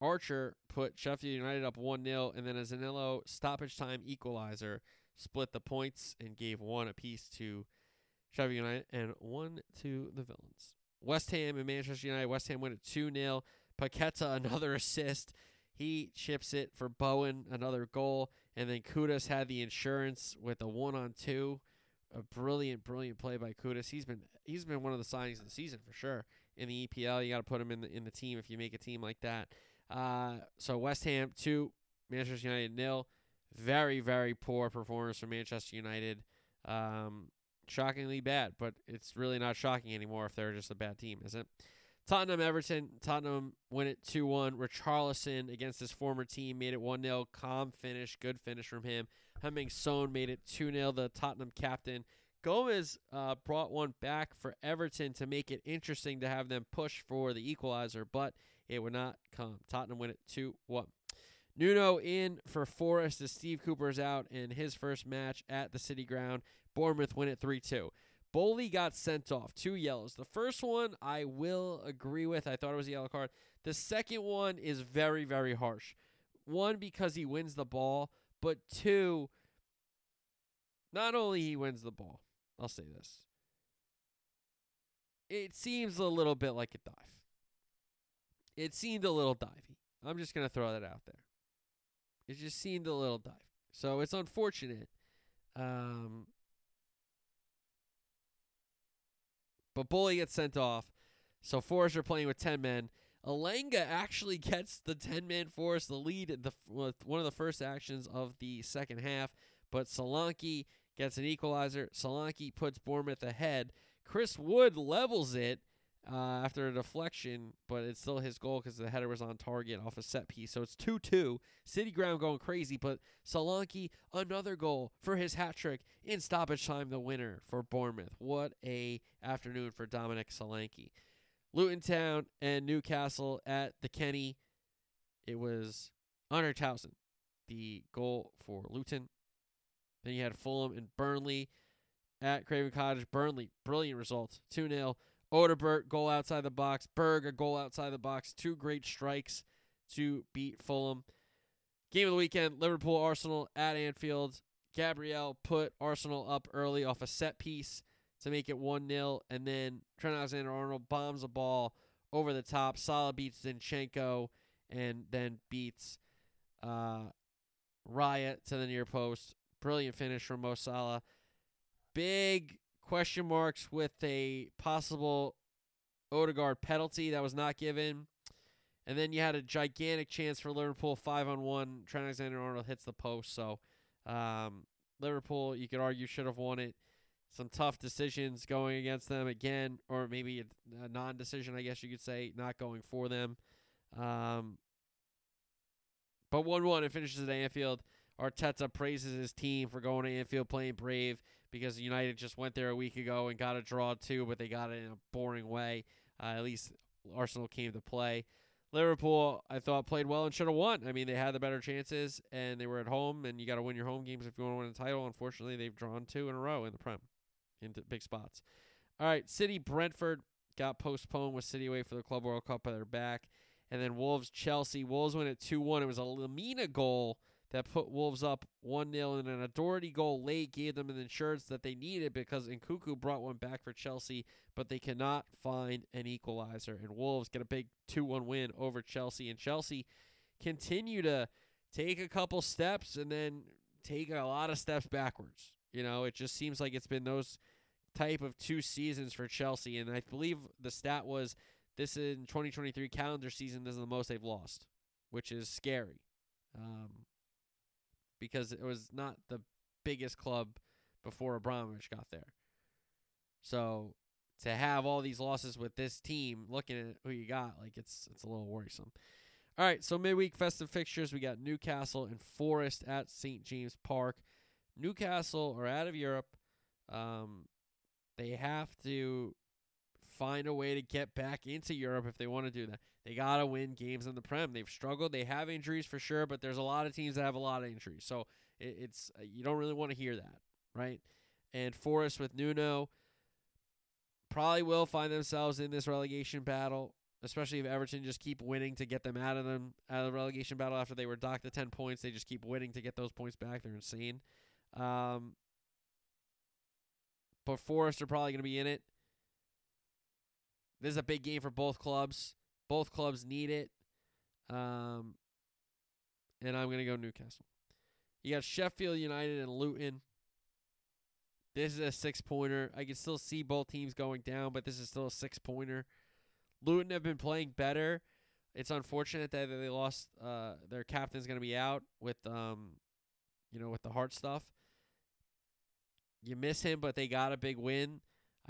Archer put Sheffield United up 1 0, and then a Zaniolo stoppage time equalizer split the points and gave one apiece to Sheffield United and one to the Villains. West Ham and Manchester United. West Ham win at 2 0. Paqueta, *laughs* another assist. He chips it for Bowen, another goal. And then Kudus had the insurance with a one on two. A brilliant, brilliant play by Kudus. He's been he's been one of the signings of the season for sure in the EPL. You got to put him in the in the team if you make a team like that. Uh, so West Ham two, Manchester United nil. Very very poor performance from Manchester United. Um, shockingly bad, but it's really not shocking anymore if they're just a bad team, is it? Tottenham Everton. Tottenham win it 2 1. Richarlison against his former team made it 1 0. Calm finish. Good finish from him. Heung-min Son made it 2 0. The Tottenham captain. Gomez uh, brought one back for Everton to make it interesting to have them push for the equalizer, but it would not come. Tottenham win it 2 1. Nuno in for Forest as Steve Cooper's out in his first match at the City Ground. Bournemouth win it 3 2. Boly got sent off, two yellows. The first one I will agree with. I thought it was a yellow card. The second one is very, very harsh. One, because he wins the ball, but two, not only he wins the ball, I'll say this. It seems a little bit like a dive. It seemed a little divey. I'm just going to throw that out there. It just seemed a little dive. So it's unfortunate. Um, but Boly gets sent off. So Forest are playing with 10 men. Elanga actually *laughs* gets the 10 man Forest the lead in the with one of the first actions of the second half, but Solanke gets an equalizer. Solanke puts Bournemouth ahead. Chris Wood levels it uh, after a deflection, but it's still his goal because the header was on target off a set piece. So it's 2 2. City Ground going crazy, but Solanke, another goal for his hat trick in stoppage time, the winner for Bournemouth. What a afternoon for Dominic Solanke. Luton Town and Newcastle at the Kenny. It was Hunter Townsend, the goal for Luton. Then you had Fulham and Burnley at Craven Cottage. Burnley, brilliant results. 2 0. Odobert, goal outside the box. Berge, a goal outside the box. Two great strikes to beat Fulham. Game of the weekend Liverpool Arsenal at Anfield. Gabriel put Arsenal up early off a set piece to make it 1 0. And then Trent Alexander Arnold bombs a ball over the top. Salah beats Zinchenko and then beats uh, Raya to the near post. Brilliant finish from Mo Salah. Big question marks with a possible Odegaard penalty that was not given. And then you had a gigantic chance for Liverpool, five on one. Trent Alexander Arnold hits the post. So um, Liverpool, you could argue, should have won it. Some tough decisions going against them again, or maybe a, a non decision, I guess you could say, not going for them. Um, but 1 1, it finishes at Anfield. Arteta praises his team for going to Anfield playing brave because United just went there a week ago and got a draw too, but they got it in a boring way. Uh, at least Arsenal came to play. Liverpool, I thought, played well and should have won. I mean, they had the better chances and they were at home, and you got to win your home games if you want to win a title. Unfortunately, they've drawn two in a row in the Prem into big spots. All right, City Brentford got postponed with City away for the Club World Cup, but they're back. And then Wolves Chelsea. Wolves win at 2 1. It was a Lemina goal that put Wolves up 1 0, and then a Doherty goal late gave them an insurance that they needed because Nkunku brought one back for Chelsea, but they cannot find an equalizer. And Wolves get a big 2 1 win over Chelsea, and Chelsea continue to take a couple steps and then take a lot of steps backwards. You know, it just seems like it's been those type of two seasons for Chelsea, and I believe the stat was this in 2023 calendar season. This is the most they've lost, which is scary. Um, because it was not the biggest club before Abramovich got there. So to have all these losses with this team, looking at who you got, like it's it's a little worrisome. All right, so midweek festive fixtures, we got Newcastle and Forest at St. James Park. Newcastle are out of Europe. Um, they have to find a way to get back into Europe if they want to do that. They got to win games in the Prem. They've struggled. They have injuries for sure, but there's a lot of teams that have a lot of injuries. So it, it's uh, you don't really want to hear that, right? And Forest with Nuno probably will find themselves in this relegation battle. especially if Everton just keep winning to get them out of them out of the relegation battle after they were docked to ten points. They just keep winning to get those points back. They're insane. Um, but Forest are probably going to be in it. This is a big game for both clubs. Both clubs need it. Um, and I'm going to go Newcastle. You got Sheffield United and Luton. This is a six pointer. I can still see both teams going down, but this is still a six pointer. Luton have been playing better. It's unfortunate that they lost. Uh, their captain's going to be out with, um, you know, with the heart stuff. You miss him, but they got a big win.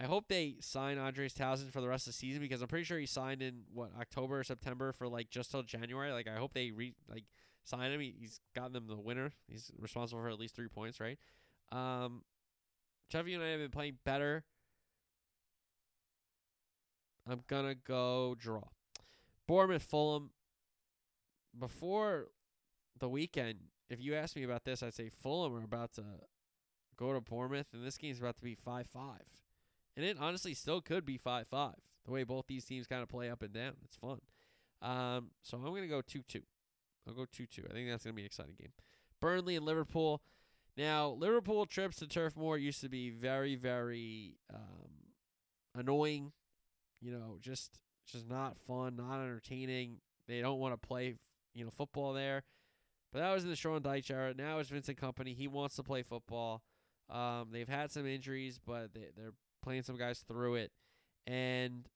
I hope they sign Andros Townsend for the rest of the season because I'm pretty sure he signed in what October or September for like just till January. Like I hope they re like sign him. He, he's gotten them the winner. He's responsible for at least three points, right? Um, and I have been playing better. I'm gonna go draw. Bournemouth, Fulham. Before the weekend, if you asked me about this, I'd say Fulham are about to go to Bournemouth, and this game's about to be five five, and it honestly still could be five five. The way both these teams kind of play up and down, it's fun. Um, so I'm gonna go two two. I'll go two two. I think that's gonna be an exciting game. Burnley and Liverpool. Now, Liverpool trips to Turf Moor used to be very, very um, annoying. You know, just just not fun, not entertaining. They don't want to play, you know, football there. But that was in the Sean Dyche era. Now it's Vincent Kompany. He wants to play football. Um, they've had some injuries, but they, they're playing some guys through it. And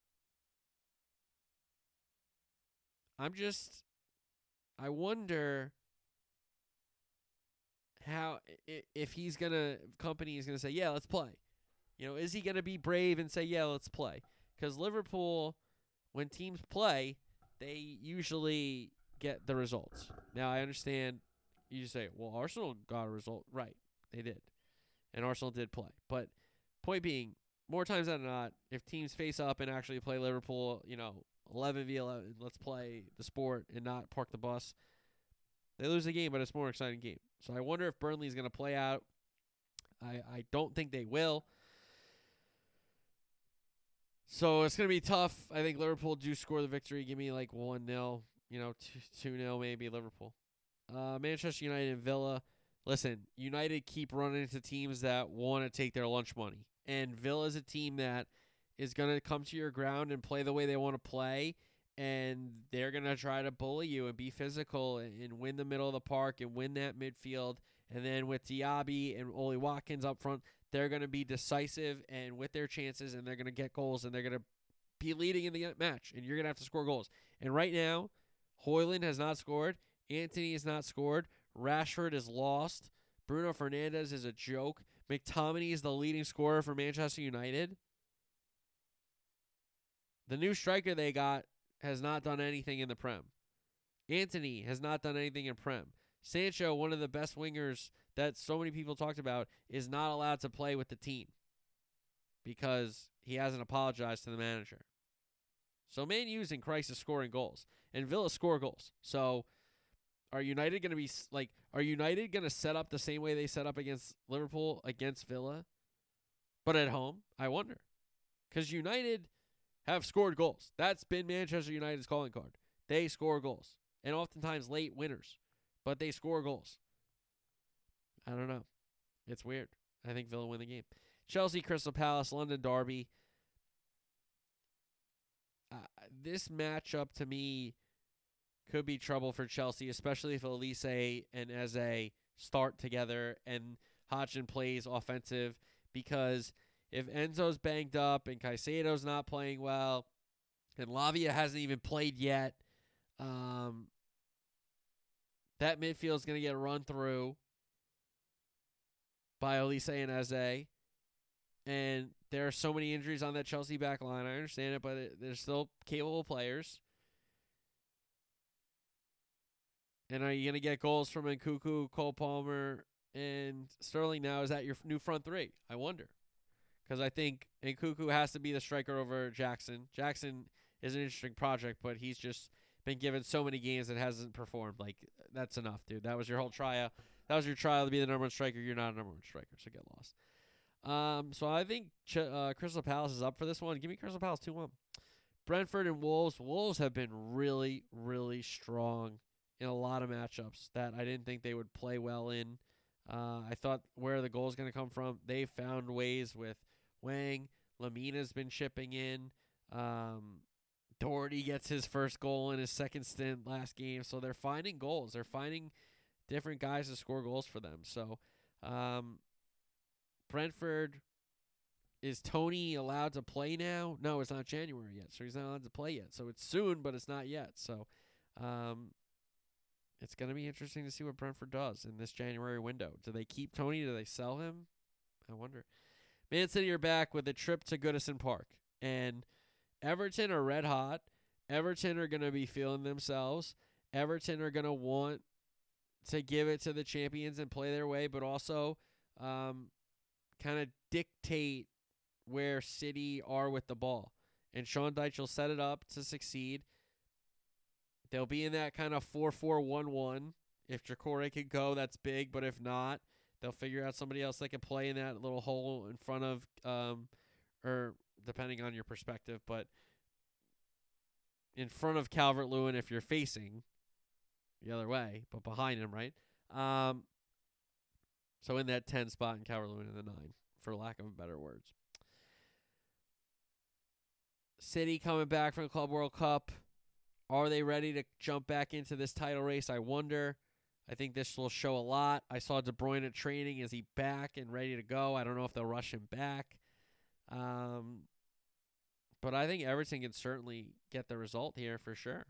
I'm just, I wonder how if he's gonna Kompany is gonna say yeah let's play. You know is he gonna be brave and say yeah let's play? Because liverpool when teams play they usually get the results. Now i understand you just say well arsenal got a result. Right they did. And arsenal did play. But point being more times than not if teams face up and actually play liverpool you know 11 v 11 let's play the sport and not park the bus they lose the game but it's more exciting game so I wonder if Burnley's going to play out. I I don't think they will. So it's going to be tough. I think Liverpool do score the victory. Give me like 1 0, you know, 2 0 maybe Liverpool. Uh, Manchester United and Villa. Listen, United keep running into teams that want to take their lunch money. And Villa is a team that is going to come to your ground and play the way they want to play and they're going to try to bully you and be physical and, and, win the middle of the park and win that midfield. And then with Diaby and Ollie Watkins up front, they're going to be decisive and with their chances, and they're going to get goals and they're going to be leading in the match, and you're going to have to score goals. And right now, Højlund has not scored. Antony has not scored. Rashford is lost. Bruno Fernandes is a joke. McTominay is the leading scorer for Manchester United. The new striker they got has not done anything in the Prem. Antony has not done anything in Prem. Sancho, one of the best wingers that so many people talked about, is not allowed to play with the team because he hasn't apologized to the manager. So Man U's in crisis scoring goals, and Villa score goals. So are United going to be like? Are United going to set up the same way they set up against Liverpool against Villa, but at home? I wonder, because United have scored goals. That's been Manchester United's calling card. They score goals, and oftentimes late winners, but they score goals. I don't know. It's weird. I think Villa win the game. Chelsea, Crystal Palace, London Derby. Uh, this matchup to me could be trouble for Chelsea, especially if Olise and Eze start together and Hodgson plays offensive because – if Enzo's banged up and Caicedo's not playing well, and Lavia hasn't even played yet, um, that midfield is going to get run through by Olise and Eze. And there are so many injuries on that Chelsea back line. I understand it, but it, they're still capable players. And are you going to get goals from Nkunku, Cole Palmer, and Sterling now? Is that your new front three? I wonder because I think Nkunku has to be the striker over Jackson. Jackson is an interesting project, but he's just been given so many games that hasn't performed. Like that's enough, dude. That was your whole trial. That was your trial to be the number one striker. You're not a number one striker, so get lost. Um, so I think Ch- uh, Crystal Palace is up for this one. Give me Crystal Palace two one. Brentford and Wolves. Wolves have been really, really strong in a lot of matchups that I didn't think they would play well in. Uh, I thought where the goal is going to come from. They found ways with Hwang. Lemina's been chipping in. Um, Doherty gets his first goal in his second stint last game. So they're finding goals. They're finding different guys to score goals for them. So um, Brentford is Toney allowed to play now? No, it's not January yet, so he's not allowed to play yet. So it's soon, but it's not yet. So um, it's going to be interesting to see what Brentford does in this January window. Do they keep Toney? Do they sell him? I wonder. Man City are back with a trip to Goodison Park, and Everton are red hot. Everton are going to be feeling themselves. Everton are going to want to give it to the champions and play their way, but also um, kind of dictate where City are with the ball. And Sean Dyche will set it up to succeed. They'll be in that kind of 4 4 1 1. If Doucouré could go, that's big. But if not, they'll figure out somebody else that can play in that little hole in front of, um, or depending on your perspective, but in front of Calvert Lewin if you're facing the other way, but behind him, right? Um, so in that 10 spot and Calvert Lewin in the 9, for lack of better words. City coming back from the Club World Cup. Are they ready to jump back into this title race? I wonder. I think this will show a lot. I saw De Bruyne at training. Is he back and ready to go? I don't know if they'll rush him back. Um, but I think Everton can certainly get the result here for sure.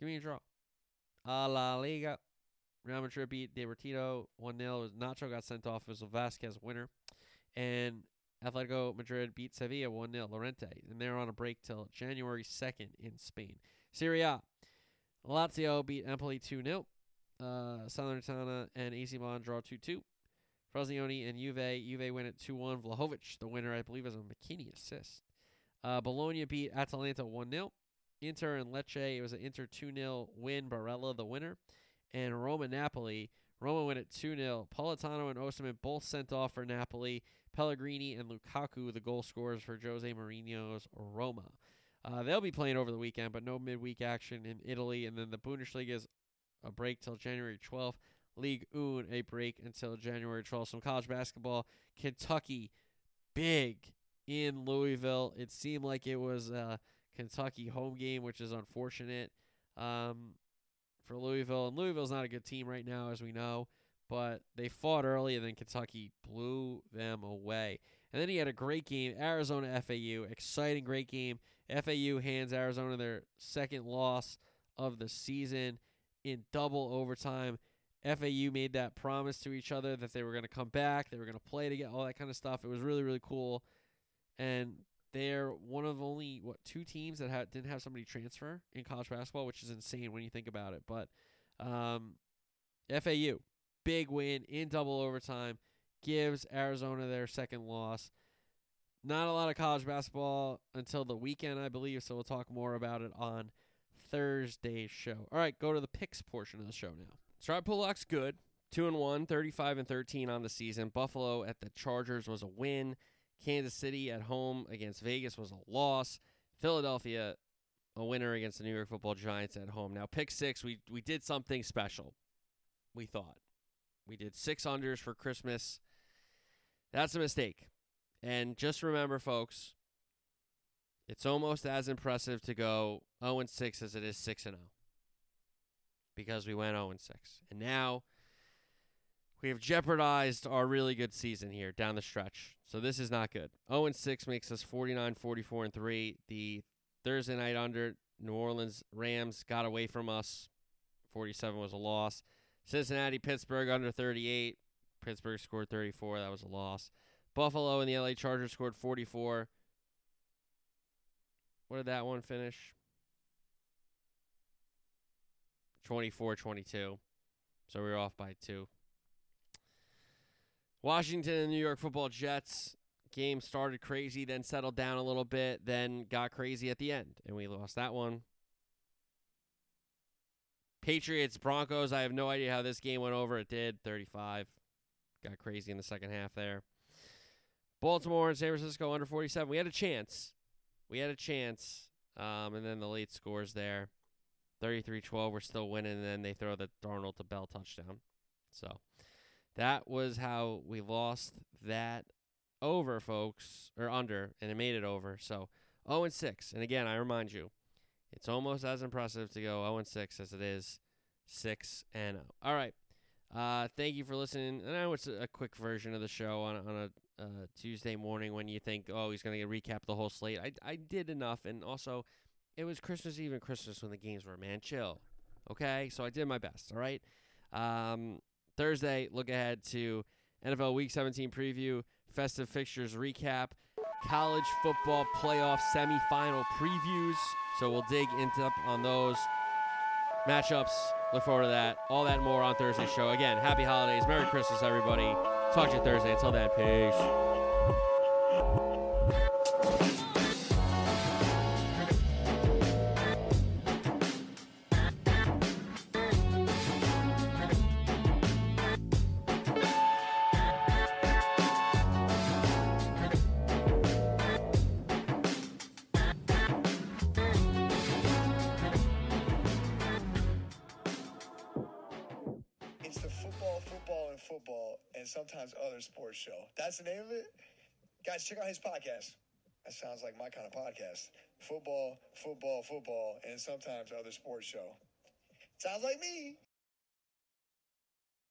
Give me a draw. A La Liga. Real Madrid beat Deportivo 1 0. Nacho got sent off as a Vázquez winner. And Atletico Madrid beat Sevilla 1 0. Llorente. And they're on a break till January 2nd in Spain. Serie A. Lazio beat Empoli 2 0. Uh, Salernitana and AC Milan draw 2 2. Frosinone and Juve. Juve win at 2 1. Vlahovic, the winner, I believe, is a McKennie assist. Uh, Bologna beat Atalanta 1 0. Inter and Lecce, it was an Inter 2 0 win. Barella, the winner. And Roma Napoli. Roma win at 2 0. Politano and Osimhen both sent off for Napoli. Pellegrini and Lukaku, the goal scorers for Jose Mourinho's Roma. Uh, they'll be playing over the weekend, but no midweek action in Italy. And then the Bundesliga is a break till January 12th. League One a break until January 12th. Some college basketball. Kentucky, big in Louisville. It seemed like it was a Kentucky home game, which is unfortunate um, for Louisville. And Louisville's not a good team right now, as we know, but they fought early, and then Kentucky blew them away. And then he had a great game, Arizona FAU. Exciting, great game. FAU hands Arizona their second loss of the season in double overtime. FAU made that promise to each other that they were going to come back, they were going to play together, all that kind of stuff. It was really, really cool. And they're one of only what two teams that had didn't have somebody transfer in college basketball, which is insane when you think about it. But um, FAU, big win in double overtime, gives Arizona their second loss. Not a lot of college basketball until the weekend, I believe. So we'll talk more about it on Thursday's show. All right, go to the picks portion of the show now. Survivor Pool Locks good. 2 and 1, 35 and 13 on the season. Buffalo at the Chargers was a win. Kansas City at home against Vegas was a loss. Philadelphia a winner against the New York Football Giants at home. Now pick 6, we we did something special. We thought. We did 6 unders for Christmas. That's a mistake. And just remember folks, it's almost as impressive to go 0 and 6 as it is 6 and 0 because we went 0 and 6. And now we have jeopardized our really good season here down the stretch. So this is not good. 0 6 makes us 49, 44, and 3. The Thursday night under New Orleans Rams got away from us. 47 was a loss. Cincinnati, Pittsburgh under 38. Pittsburgh scored 34. That was a loss. Buffalo and the LA Chargers scored 44. What did that one finish? 24 22. So we were off by two. Washington and New York football Jets game started crazy, then settled down a little bit, then got crazy at the end, and we lost that one. Patriots Broncos, I have no idea how this game went over. It did 35. Got crazy in the second half there. Baltimore and San Francisco under 47. We had a chance. we had a chance, um, and then the late scores there. 33-12, we're still winning, and then they throw the Darnold to Bell touchdown. So that was how we lost that over, folks, or under, and it made it over. So 0 and 6. And again, I remind you, it's almost as impressive to go 0 and 6 as it is 6 and 0. All right. Uh, thank you for listening. And I know it's a, a quick version of the show on, on a uh, Tuesday morning when you think, oh, he's going to recap the whole slate. I, I did enough. And also, it was Christmas Eve and Christmas when the games were, man. Chill. Okay? So I did my best. All right? Um, Thursday, look ahead to NFL Week 17 preview, festive fixtures recap, college football playoff semifinal previews. So we'll dig into on those matchups. Look forward to that. All that and more on Thursday's show. Again, happy holidays. Merry Christmas, everybody. Talk to you Thursday. Until then, peace. Check out his podcast. That sounds like my kind of podcast. Football, football, football, and sometimes other sports show. Sounds like me.